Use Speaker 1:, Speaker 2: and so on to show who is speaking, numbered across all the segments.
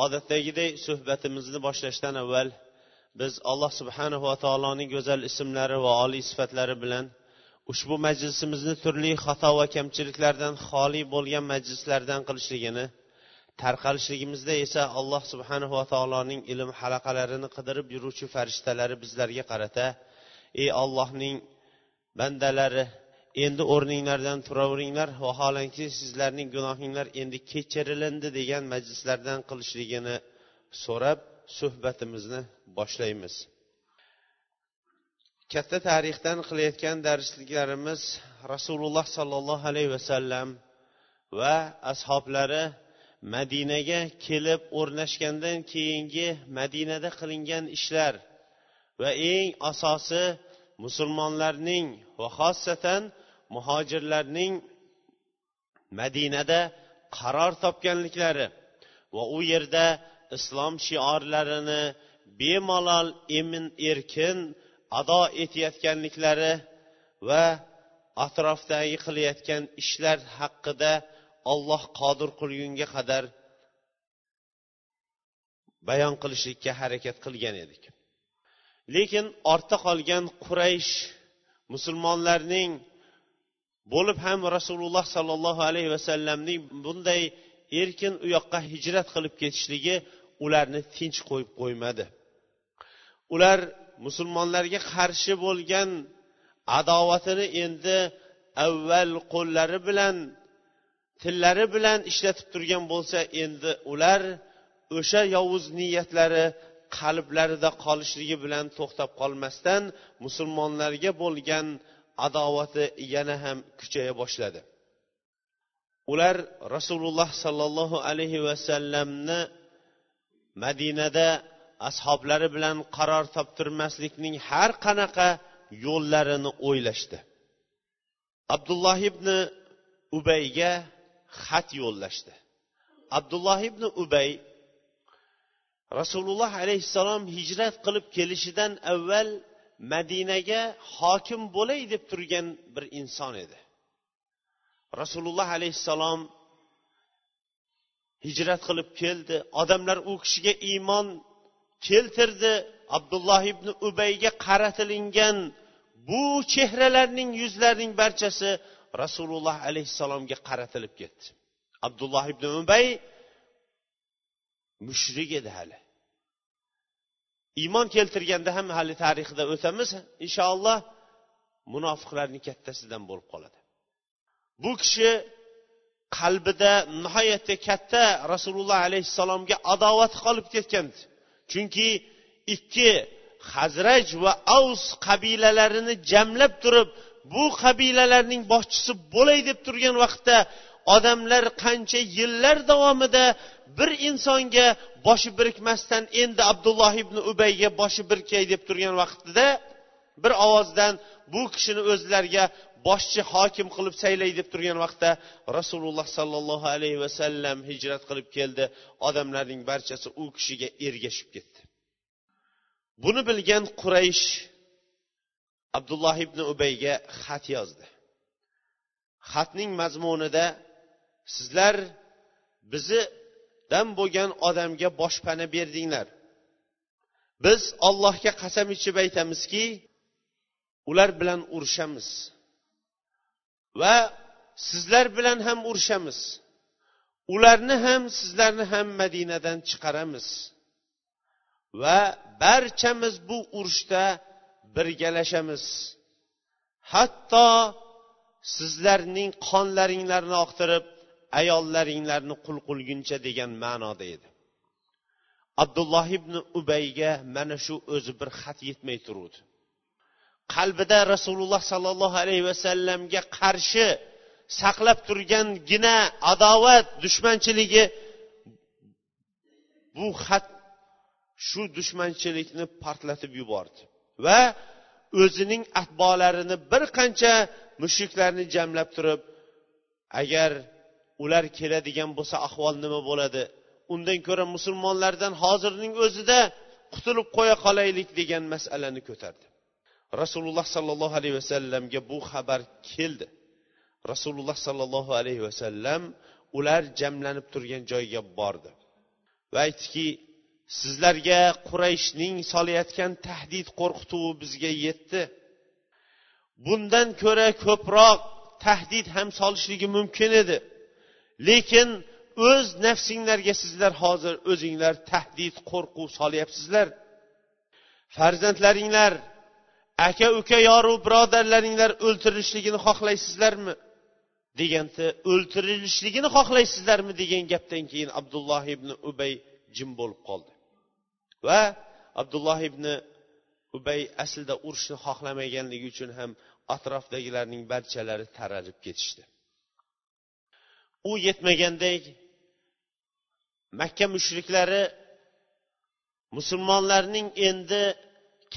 Speaker 1: Odatdagidek suhbatimizni boshlashdan avval biz alloh subhanahu va taoloning go'zal ismlari va oliy sifatlari bilan ushbu majlisimizni turli xato va kamchiliklardan xoli bo'lgan majlislardan qilishligini tarqalishligimizda esa alloh subhanahu va taoloning ilm halaqalarini qidirib yuruvchi farishtalari bizlarga qarata ey ollohning bandalari endi o'rninglardan turaveringlar vaholanki sizlarning gunohinglar endi kechirilindi degan majlislardan qilishligini so'rab suhbatimizni boshlaymiz. Katta tarixdan qilayotgan darsliklarimiz rasululloh sollallohu alayhi vasallam va ashoblari madinaga kelib o'rnashgandan keyingi madinada qilingan ishlar va eng asosi musulmonlarning va xosatan muhojirlarning madinada qaror topganliklari va u yerda islom shiorlarini bemalol emin erkin ado etayotganliklari va atrofdagi qilayotgan ishlar haqida olloh qodir qilgunga qadar bayon qilishlikka harakat qilgan edik. Lekin ortda qolgan quraysh musulmonlarning bo'lib ham rasululloh sollallohu alayhi vasallamning bunday erkin u yoqqa hijrat qilib ketishligi ularni tinch qo'yib qo'ymadi. Ular musulmonlarga qarshi bo'lgan adovatini endi avval qo'llari bilan tillari bilan ishlatib turgan bo'lsa endi ular o'sha yovuz niyatlari qalblarida qolishligi bilan to'xtab qolmasdan musulmonlarga bo'lgan adovati yana ham kuchaya boshladi. Ular rasululloh sollallohu alayhi vasallamni madinada ashoblari bilan qaror toptirmaslikning har qanaqa yo'llarini o'ylashdi. Abdulloh ibn ubayga xat yo'llashdi. Abdulloh ibn ubay rasululloh alayhissalom hijrat qilib kelishidan avval madinaga hokim bo'lay deb turgan bir inson edi. Rasululloh alayhissalom hijrat qilib keldi. Odamlar u kishiga iymon keltirdi. Abdulloh ibn ubayga qaratilingan bu chehralarning yuzlarning barchasi rasululloh alayhissalomga qaratilib ketdi. Abdulloh ibn ubay mushrik edi hali. Iymon keltirganda ham hali tarixida o'tamiz inshaalloh munofiqlarni kattasidan bo'lib qoladi. Bu kishi qalbida nihoyatda katta rasululloh alayhissalomga adovat qolib ketgandi chunki ikki hazraj va avs qabilalarini jamlab turib bu qabilalarning boshchisi bo'lay deb turgan vaqtda odamlar qancha yillar davomida bir insonga boshi birikmasdan endi abdulloh ibn ubayga boshi birkay deb turgan vaqtida bir ovozdan bu kishini o'zlariga boshchi hokim qilib saylay deb turgan vaqtda rasululloh sollallohu alayhi vasallam hijrat qilib keldi. Odamlarning barchasi u kishiga ergashib ketdi. Buni bilgan quraysh abdulloh ibn ubayga xat yozdi. Xatning mazmunida sizlar bizidan bo'lgan odamga boshpana berdinglar. Biz allohga qasam ichib aytamizki ular bilan urushamiz. Va sizlar bilan ham urushamiz. Ularni ham sizlarni ham madinadan chiqaramiz. Va barchamiz bu urushda birgalashamiz. Hatto sizlarning qonlaringlarni oqtirib ayollaringlarni qul qilguncha degan ma'noda edi. Abdulloh ibn ubayga mana shu o'zi bir xat yetmay turuvdi. Qalbida rasululloh sollallohu alayhi vasallamga qarshi saqlab turgangina adovat dushmanchiligi bu xat shu dushmanchilikni portlatib yubordi va o'zining atbolarini bir qancha mushriklarni jamlab turib agar ular keladigan bo'lsa ahvol nima bo'ladi? Undan ko'ra musulmonlardan hozirning o'zida qutulib qo'ya qolaylik degan masalani ko'tardi. Rasululloh sollallohu alayhi vasallamga bu xabar keldi. Rasululloh sollallohu alayhi vasallam ular jamlanib turgan joyga bordi va aytdiki sizlarga qurayshning solayotgan tahdid qo'rqituvi bizga yetdi. Bundan ko'ra ko'proq tahdid ham solishligi mumkin edi. Lekin o'z nafsinglarga sizlar hozir o'zinglar tahdid qo'rquv solyapsizlar. Farzandlaringlar aka uka yoru birodarlaringlar o'ltirilishligini xohlaysizlarmi? Deganda o'ltirilishligini xohlaysizlarmi degan gapdan keyin abdulloh ibn ubay jim bo'lib qoldi. Va abdulloh ibn ubay aslida urushni xohlamaganligi uchun ham atrofdagilarning barchalari taralib ketishdi. U yetmagandek makka mushriklari musulmonlarning endi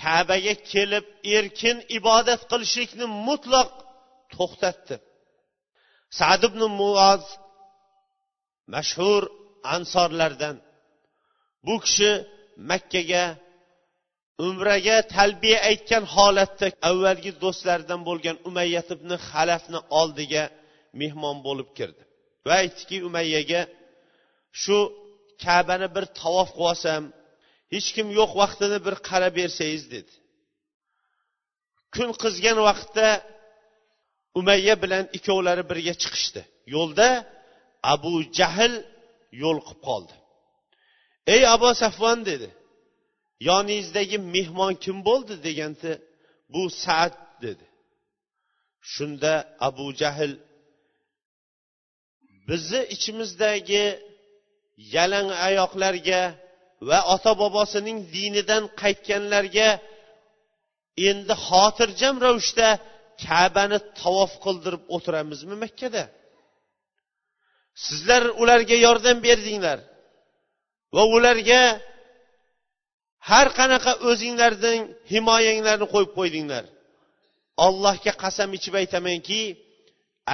Speaker 1: kabaga kelib erkin ibodat qilishlikni mutlaq to'xtatdi. Sad ibn muoz mashhur ansorlardan bu kishi makkaga umraga talbiya aytgan holatda avvalgi do'stlaridan bo'lgan umayyat ibn halafni oldiga mehmon bo'lib kirdi. Va aytdiki umayyaga shu kabani bir tavof qilib olsam hech kim yo'q vaqtini bir qarab bersangiz dedi. Kun qizgan vaqtda umayya bilan ikkovlari birga chiqishdi. Yo'lda abu jahl yo'l qilib qoldi. Ey abu safvon dedi. Yoningizdagi mehmon kim bo'ldi? deganda bu saad dedi. Shunda abu jahl bizni ichimizdagi yalang oyoqlarga va ota bobosining dinidan qaytganlarga endi xotirjam ravishda kabani tavof qildirib o'tiramizmi makkada? Sizlar ularga yordam berdinglar va ularga har qanaqa o'zinglarning himoyanglarni qo'yib qo'ydinglar. Allohga qasam ichib aytamanki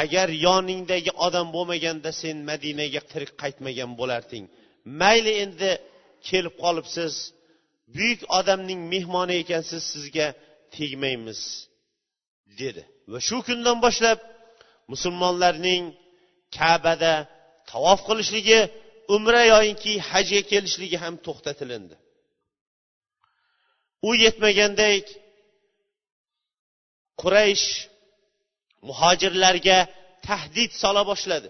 Speaker 1: agar yoningdagi odam bo'lmaganda sen madinaga tirik qaytmagan bo'larding. Mayli endi kelib qolibsiz. Buyuk odamning mehmoni ekansiz sizga tegmaymiz dedi. Va shu kundan boshlab musulmonlarning kabada tavof qilishligi umra yoyinki hajga kelishligi ham to'xtatilindi. U yetmagandek quraysh muhojirlarga tahdid sola boshladi.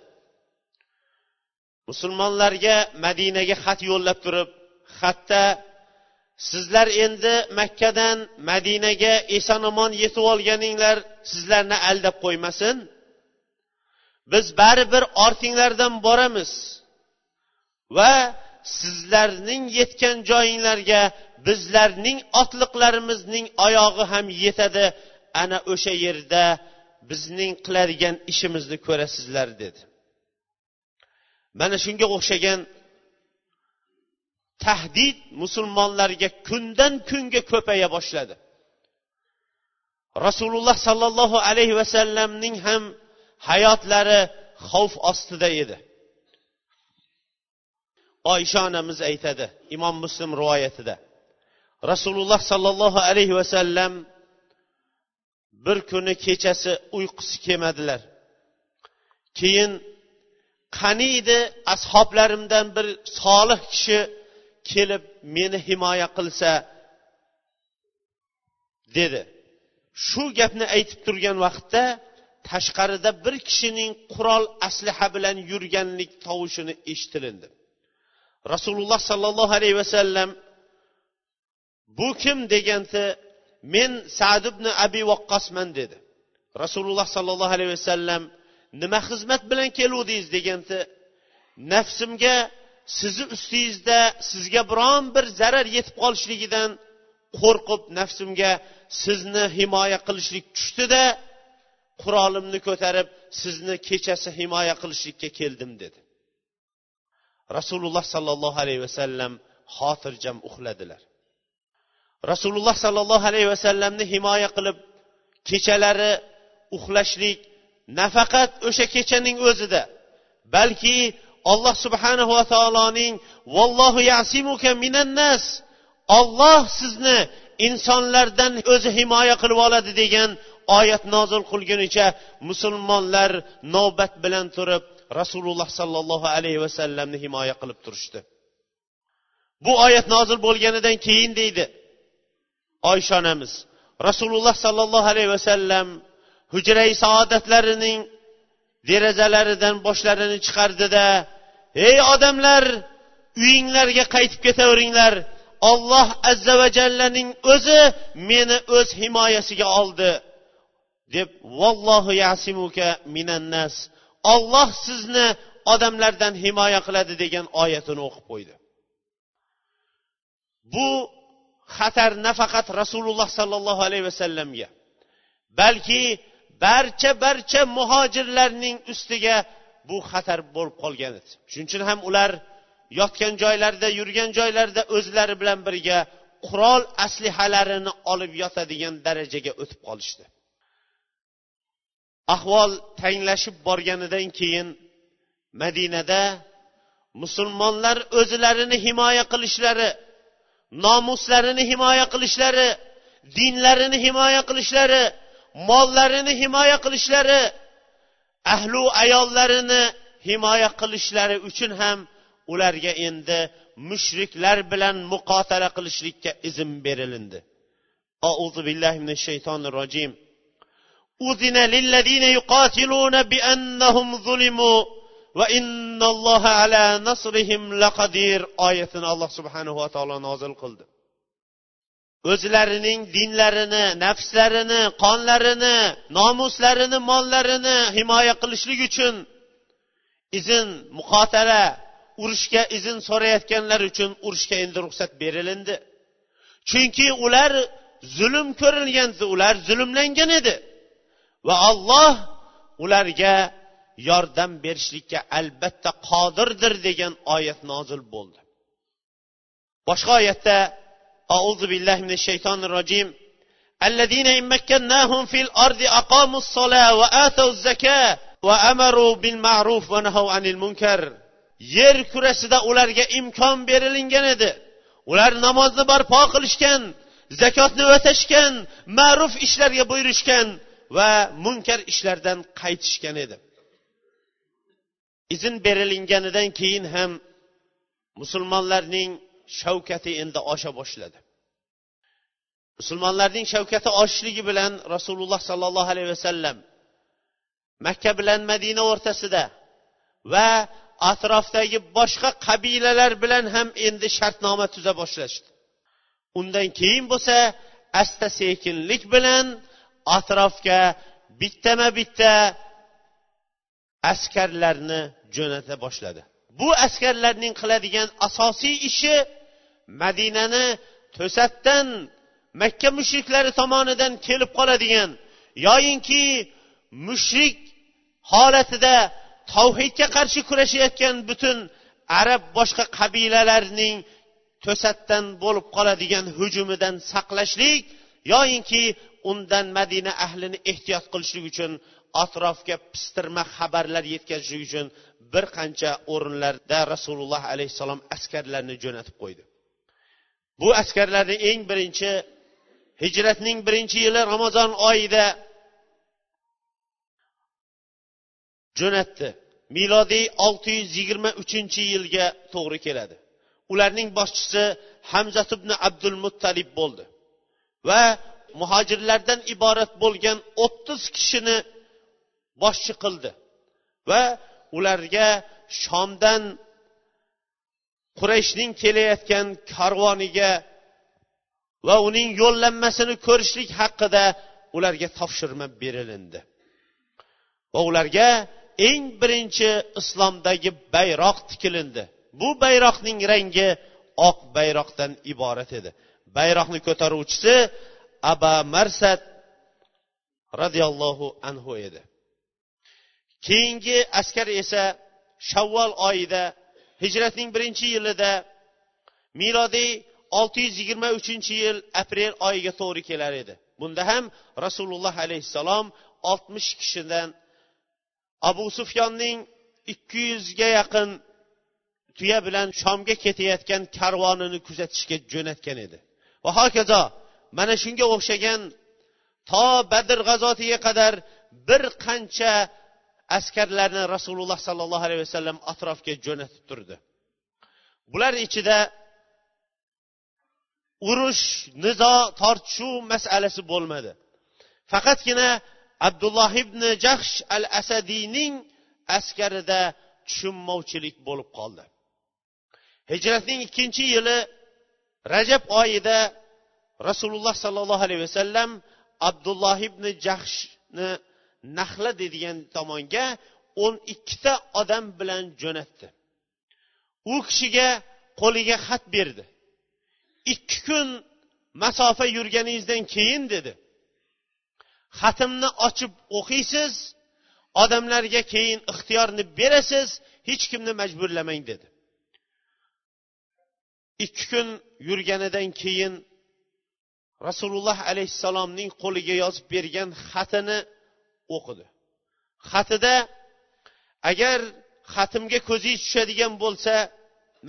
Speaker 1: Musulmonlarga madinaga xat yo'llab turib xatda sizlar endi makkadan madinaga eson omon yetib olganinglar sizlarni aldab qo'ymasin. Biz baribir ortinglardan boramiz va sizlarning yetgan joyinglarga bizlarning otliqlarimizning oyog'i ham yetadi ana o'sha yerda bizning qiladigan ishimizni ko'rasizlar dedi. Mana shunga o'xshagan tahdid musulmonlarga kundan kunga ko'paya boshladi. Rasululloh sollallohu alayhi vasallamning ham hayotlari xavf ostida edi. Oysha onamiz aytadi imom muslim rivoyatida rasululloh sollallohu alayhi vasallam bir kuni kechasi uyqusi kelmadilar. Keyin qaniydi ashoblarimdan bir solih kishi kelib meni himoya qilsa dedi. Shu gapni aytib turgan vaqtda tashqarida bir kishining qurol asliha bilan yurganlik tovushini eshitilindi. Rasululloh sollallohu alayhi vasallam bu kim? deganda men sad ibn abi vaqqosman dedi. Rasululloh sollallohu alayhi vasallam nima xizmat bilan keluvdingiz? deganda nafsimga sizni ustingizda sizga biron bir zarar yetib qolishligidan qo'rqib nafsimga sizni himoya qilishlik tushdida qurolimni ko'tarib sizni kechasi himoya qilishlikka keldim dedi. Rasululloh sollallohu alayhi vasallam xotirjam uxladilar. Rasululloh sollallohu alayhi vasallamni himoya qilib kechalari uxlashlik nafaqat o'sha kechaning o'zida balki alloh subhanahu va taoloning vallohu yasimuka minannas olloh sizni insonlardan o'zi himoya qilib oladi degan oyat nozil qilgunicha musulmonlar navbat bilan turib rasululloh sollallohu alayhi vasallamni himoya qilib turishdi. Bu oyat nozil bo'lganidan keyin deydi oysha onamiz rasululloh sollallohu alayhi vasallam hujrai saodatlarining derazalaridan boshlarini chiqardida ey odamlar uyinglarga qaytib ketaveringlar olloh azza va jallaning o'zi meni o'z himoyasiga oldi. deb vallohu yasimuka minannas olloh sizni odamlardan himoya qiladi degan oyatini o'qib qo'ydi. Bu xatar nafaqat rasululloh sollallohu alayhi vasallamga. Balki barcha barcha muhojirlarning ustiga bu xatar bo'lib qolgan edi. Shuning uchun ham ular yotgan joylarida yurgan joylarida o'zlari bilan birga qurol aslihalarini olib yotadigan darajaga o'tib qolishdi. Ahvol tanglashib borganidan keyin madinada musulmonlar o'zlarini himoya qilishlari nomuslarini himoya qilishlari dinlarini himoya qilishlari mollarini himoya qilishlari ahlu ayollarini himoya qilishlari uchun ham ularga endi mushriklar bilan muqotala qilishlikka izn berilindi auzu billahi minash shaytonir rojim أذن للذين يقاتلون بأنهم ظلموا oyatini alloh subhanava taolo nozil qildi. O'zlarining dinlarini nafslarini qonlarini nomuslarini mollarini himoya qilishlik uchun izn muqotara urushga izn so'rayotganlar uchun urushga endi ruxsat berilindi. Chunki ular zulm ko'rilgan ular zulmlangan edi. Va olloh ularga yordam berishlikka albatta qodirdir degan oyat nozil bo'ldi boshqa oyatda أعوذ بالله من الشيطان الرجيم الذين إن مكناهم في الأرض أقاموا الصلاة وآتوا الزكاة وأمروا بالمعروف ونهوا عن المنكر yer kurasida ularga imkon berilingan edi ular namozni barpo qilishgan zakotni o'tashgan ma'ruf ishlarga buyurishgan va munkar ishlardan qaytishgan edi Izn berilinganidan keyin ham musulmonlarning shavkati endi osha boshladi. Musulmonlarning shavkati oshishligi bilan rasululloh sollallohu alayhi vasallam makka bilan madina o'rtasida va atrofdagi boshqa qabilalar bilan ham endi shartnoma tuza boshlashdi. Undan keyin bo'lsa asta sekinlik bilan atrofga bittama bitta askarlarni jo'nata boshladi. Bu askarlarning qiladigan asosiy ishi madinani to'satdan makka mushriklari tomonidan kelib qoladigan yoyinki mushrik holatida tavhidga qarshi kurashayotgan butun arab boshqa qabilalarning to'satdan bo'lib qoladigan hujumidan saqlashlik yoyinki undan madina ahlini ehtiyot qilishlik uchun atrofga pistirma xabarlar yetkazishlik uchun bir qancha o'rinlarda rasululloh alayhissalom askarlarni jo'natib qo'ydi. Bu askarlarni eng birinchi hijratning birinchi yili ramazon oyida jo'natdi. Milodiy olti yuz yigirma uchinchi yilga to'g'ri keladi. Ularning boshchisi hamzat ibn abdul muttalib bo'ldi va muhojirlardan iborat bo'lgan o'ttiz kishini boshchi qildi va ularga shomdan qurayshning kelayotgan karvoniga va uning yo'llanmasini ko'rishlik haqida ularga topshirma berilindi. Va ularga eng birinchi islomdagi bayroq tikilindi. Bu bayroqning rangi oq bayroqdan iborat edi. Bayroqni ko'taruvchisi aba marsad roziyallohu anhu edi. Keyingi askar esa shavvol oyida hijratning birinchi yilida milodiy olti yuz yigirma uchinchi yil aprel oyiga to'g'ri kelar edi. Bunda ham rasululloh alayhissalom oltmish kishidan abu sufyonning ikki yuzga yaqin tuya bilan shomga ketayotgan karvonini kuzatishga jo'natgan edi. Va hokazo mana shunga o'xshagan to badr g'azotiga qadar bir qancha askarlarni rasululloh sollallohu alayhi vasallam atrofga jo'natib turdi. Bular ichida urush nizo tortishuv masalasi bo'lmadi. Faqatgina abdulloh ibn jahsh al asadiyning askarida tushunmovchilik bo'lib qoldi. Hijratning ikkinchi yili rajab oyida rasululloh sollallohu alayhi vasallam abdulloh ibn jahshni nahla deydigan tomonga o'n ikkita odam bilan jo'natdi. U kishiga qo'liga xat berdi. Ikki kun masofa yurganingizdan keyin dedi. Xatimni ochib o'qiysiz odamlarga keyin ixtiyorni berasiz hech kimni majburlamang dedi. Ikki kun yurganidan keyin rasululloh alayhissalomning qo'liga yozib bergan xatini o'qidi. Xatida agar xatimga ko'zingiz tushadigan bo'lsa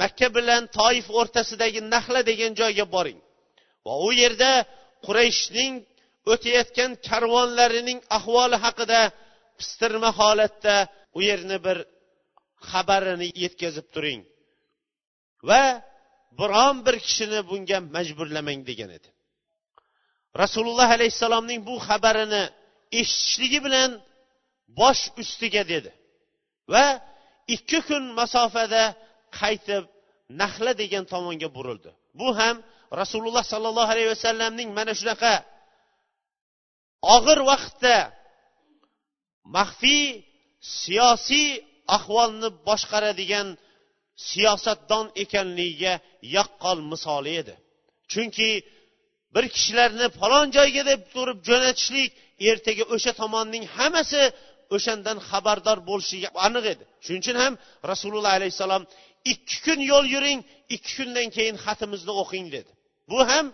Speaker 1: makka bilan toif o'rtasidagi nahla degan joyga boring va u yerda qurayshning o'tayotgan karvonlarining ahvoli haqida pistirma holatda u yerni bir xabarini yetkazib turing va biron bir kishini bunga majburlamang degan edi. Rasululloh alayhissalomning bu xabarini eshitishligi bilan bosh ustiga dedi. Va ikki kun masofada qaytib nahla degan tomonga burildi. Bu ham rasululloh sollallohu alayhi vasallamning mana shunaqa og'ir vaqtda maxfiy siyosiy ahvolni boshqaradigan siyosatdon ekanligiga yaqqol misoli edi. Chunki bir kishilarni falon joyga deb turib jo'natishlik ertaga o'sha tomonning hammasi o'shandan xabardor bo'lishiga aniq edi. Shuning uchun ham rasululloh alayhissalom ikki kun yo'l yuring ikki kundan keyin xatimizni o'qing dedi. Bu ham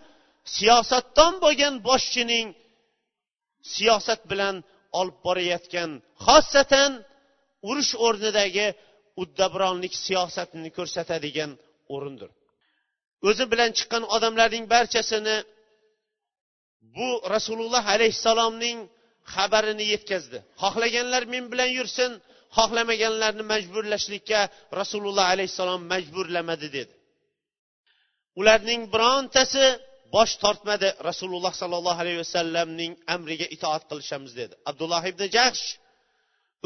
Speaker 1: siyosatdon bo'lgan boshchining siyosat bilan olib borayotgan xossatan urush o'rnidagi uddabronlik siyosatini ko'rsatadigan o'rindir. O'zi bilan chiqqan odamlarning barchasini bu rasululloh alayhissalomning xabarini yetkazdi. Xohlaganlar men bilan yursin xohlamaganlarni majburlashlikka rasululloh alayhissalom majburlamadi dedi. Ularning birontasi bosh tortmadi. Rasululloh sollallohu alayhi vasallamning amriga itoat qilishamiz dedi. Abdulloh ibn jahsh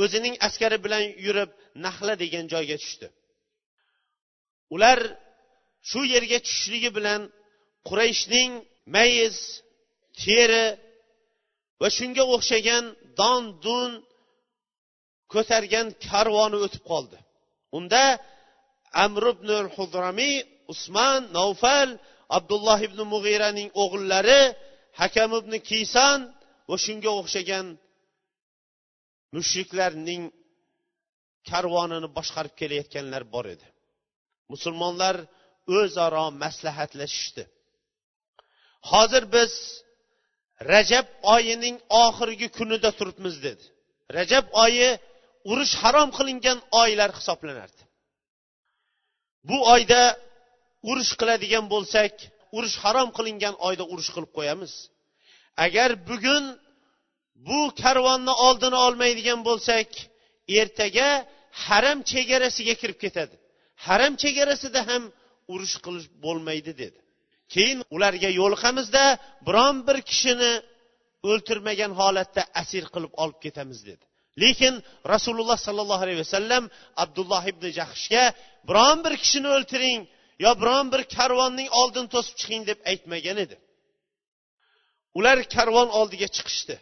Speaker 1: o'zining askari bilan yurib nahla degan joyga tushdi. Ular shu yerga tushishligi bilan qurayshning mayiz teri va shunga o'xshagan don dun ko'targan karvoni o'tib qoldi. Unda amr ibn hudramiy usmon navfal abdulloh ibn mug'iraning o'g'illari hakam ibn kiyson va shunga o'xshagan mushriklarning karvonini boshqarib kelayotganlar bor edi. Musulmonlar o'zaro maslahatlashishdi. Hozir biz rajab oyining oxirgi kunida turibmiz dedi. Rajab oyi urush harom qilingan oylar hisoblanardi. Bu oyda urush qiladigan bo'lsak urush harom qilingan oyda urush qilib qo'yamiz. Agar bugun bu karvonni oldini olmaydigan bo'lsak ertaga haram chegarasiga kirib ketadi. Haram chegarasida ham urush qilish bo'lmaydi dedi. Keyin ularga yo'liqamizda biron bir kishini o'ltirmagan holatda asir qilib olib ketamiz dedi. Lekin rasululloh sollallohu alayhi vasallam abdulloh ibn jahshga biron bir kishini o'ltiring yo biron bir karvonning oldini to'sib chiqing deb aytmagan edi. Ular karvon oldiga chiqishdi.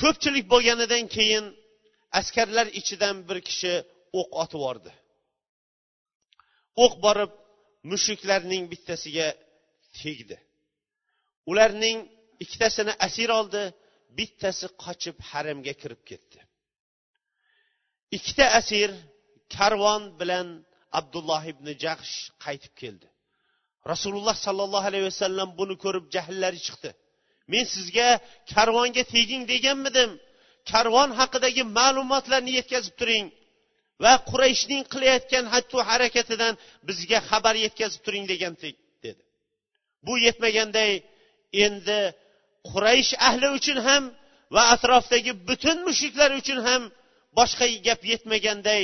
Speaker 1: Ko'pchilik bo'lganidan keyin askarlar ichidan bir kishi o'q otib yubordi. O'q borib mushuklarning bittasiga tegdi. Ularning ikkitasini asir oldi bittasi qochib haramga kirib ketdi. Ikkita asir karvon bilan abdulloh ibn jahsh qaytib keldi. Rasululloh sollallohu alayhi vasallam buni ko'rib jahllari chiqdi. Men sizga karvonga teging deganmidim. Karvon haqidagi ma'lumotlarni yetkazib turing. Va qurayshning qilayotgan hatto harakatidan bizga xabar yetkazib turing degan dedi. Bu yetmaganday endi quraysh ahli uchun ham va atrofdagi butun mushriklar uchun ham boshqa gap yetmaganday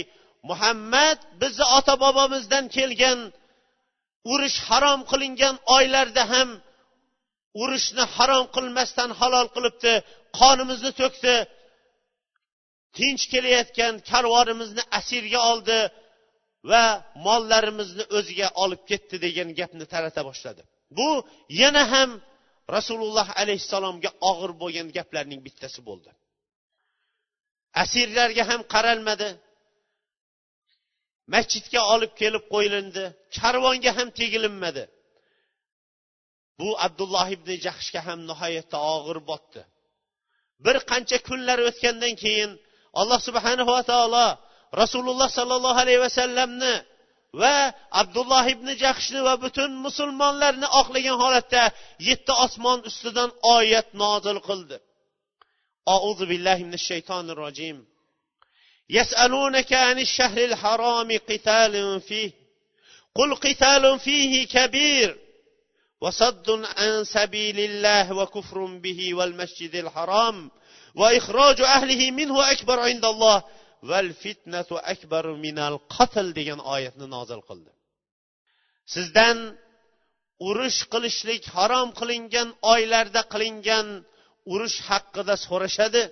Speaker 1: muhammad bizni ota bobomizdan kelgan urush harom qilingan oylarda ham urushni harom qilmasdan halol qilibdi qonimizni to'kdi tinch kelayotgan karvonimizni asirga oldi va mollarimizni o'ziga olib ketdi degan gapni tarata boshladi. Bu yana ham rasululloh alayhissalomga og'ir bo'lgan gaplarning bittasi bo'ldi. Asirlarga ham qaralmadi. Masjidga olib kelib qo'yilindi. Karvonga ham tegilinmadi. Bu abdulloh ibn jahshga ham nihoyatda og'ir botdi. Bir qancha kunlar o'tgandan keyin alloh subhanava taolo rasululloh sollallohu alayhi vasallamni va abdulloh ibn jahshni va butun musulmonlarni oqlagan holatda yetti osmon ustidan oyat nozil qildi أعوذ بالله من الشيطان الرجيم يسألونك عن الشهر الحرام قتال فيه قل قتال فيه كبير وصد عن سبيل الله وكفر به والمسجد الحرام va ixroju ahlihi minhu akbar indalloh val fitnatu akbar minal qatl degan oyatni nozil qildi. Sizdan urush qilishlik harom qilingan oylarda qilingan urush haqida so'rashadi.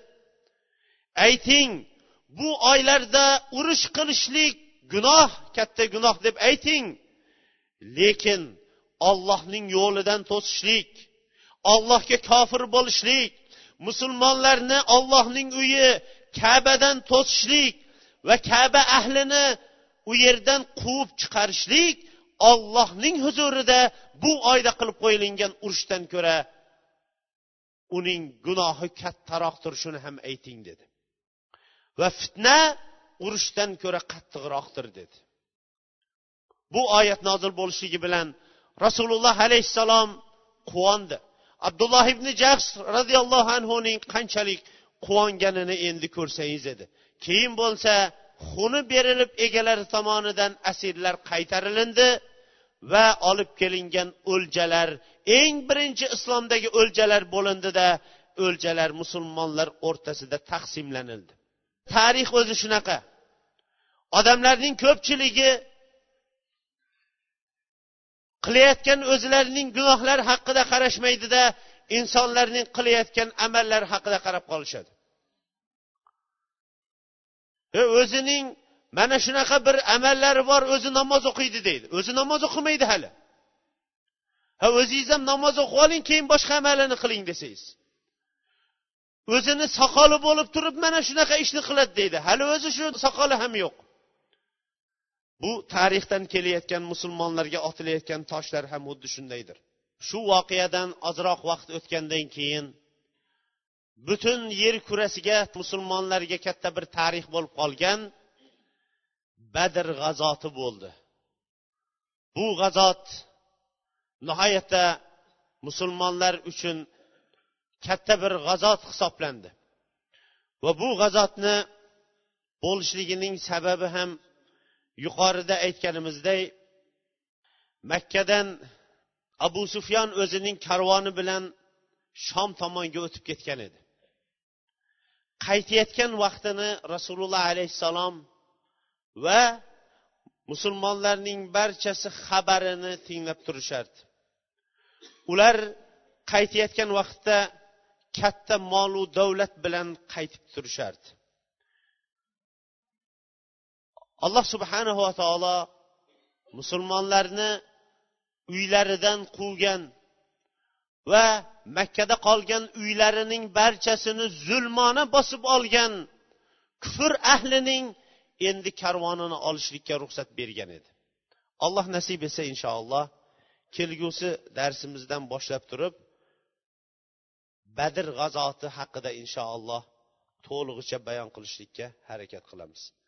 Speaker 1: Ayting bu oylarda urush qilishlik gunoh katta gunoh deb ayting. Lekin ollohning yo'lidan to'sishlik ollohga kofir bo'lishlik musulmonlarni ollohning uyi kabadan to'sishlik va kaba ahlini u yerdan quvib chiqarishlik ollohning huzurida bu oyda qilib qo'yilgan urushdan ko'ra uning gunohi kattaroqdir shuni ham ayting dedi. Va fitna urushdan ko'ra qattiqroqdir dedi. Bu oyat nozil bo'lishligi bilan rasululloh alayhissalom quvondi. Abdulloh ibn jahs roziyallohu anhuning qanchalik quvonganini endi ko'rsangiz edi. Keyin bo'lsa xuni berilib egalari tomonidan asirlar qaytarilindi va olib kelingan o'ljalar eng birinchi islomdagi o'ljalar bo'lindida o'ljalar musulmonlar o'rtasida taqsimlanildi. Tarix o'zi shunaqa. Odamlarning ko'pchiligi qilayotgan o'zlarining gunohlari haqida qarashmaydida insonlarning qilayotgan amallari haqida qarab qolishadi. O'zining mana shunaqa bir amallari bor o'zi namoz o'qiydi deydi. O'zi namoz o'qimaydi hali. Ha o'zingiz ham namoz o'qib oling keyin boshqa amalini qiling desangiz. O'zini soqoli bo'lib turib mana shunaqa ishni qiladi deydi. Hali o'zi shu soqoli ham yo'q. Bu tarixdan kelayotgan musulmonlarga otilayotgan toshlar ham xuddi shundaydir. Shu voqeadan ozroq vaqt o'tgandan keyin butun yer kurasiga musulmonlarga katta bir tarix bo'lib qolgan badr g'azoti bo'ldi. Bu g'azot nihoyatda musulmonlar uchun katta bir g'azot hisoblandi. Va bu g'azotni bo'lishligining sababi ham yuqorida aytganimizdek makkadan abu sufyon o'zining karvoni bilan shom tomonga o'tib ketgan edi. Qaytayotgan vaqtini rasululloh alayhissalom va musulmonlarning barchasi xabarini tinglab turishardi. Ular qaytayotgan vaqtda katta molu davlat bilan qaytib turishardi. Alloh subhanava taolo musulmonlarni uylaridan quvgan va makkada qolgan uylarining barchasini zulmona bosib olgan kufr ahlining endi karvonini olishlikka ruxsat bergan edi. Alloh nasib etsa inshaalloh kelgusi darsimizdan boshlab turib badr g'azoti haqida inshaalloh to'lig'icha bayon qilishlikka harakat qilamiz.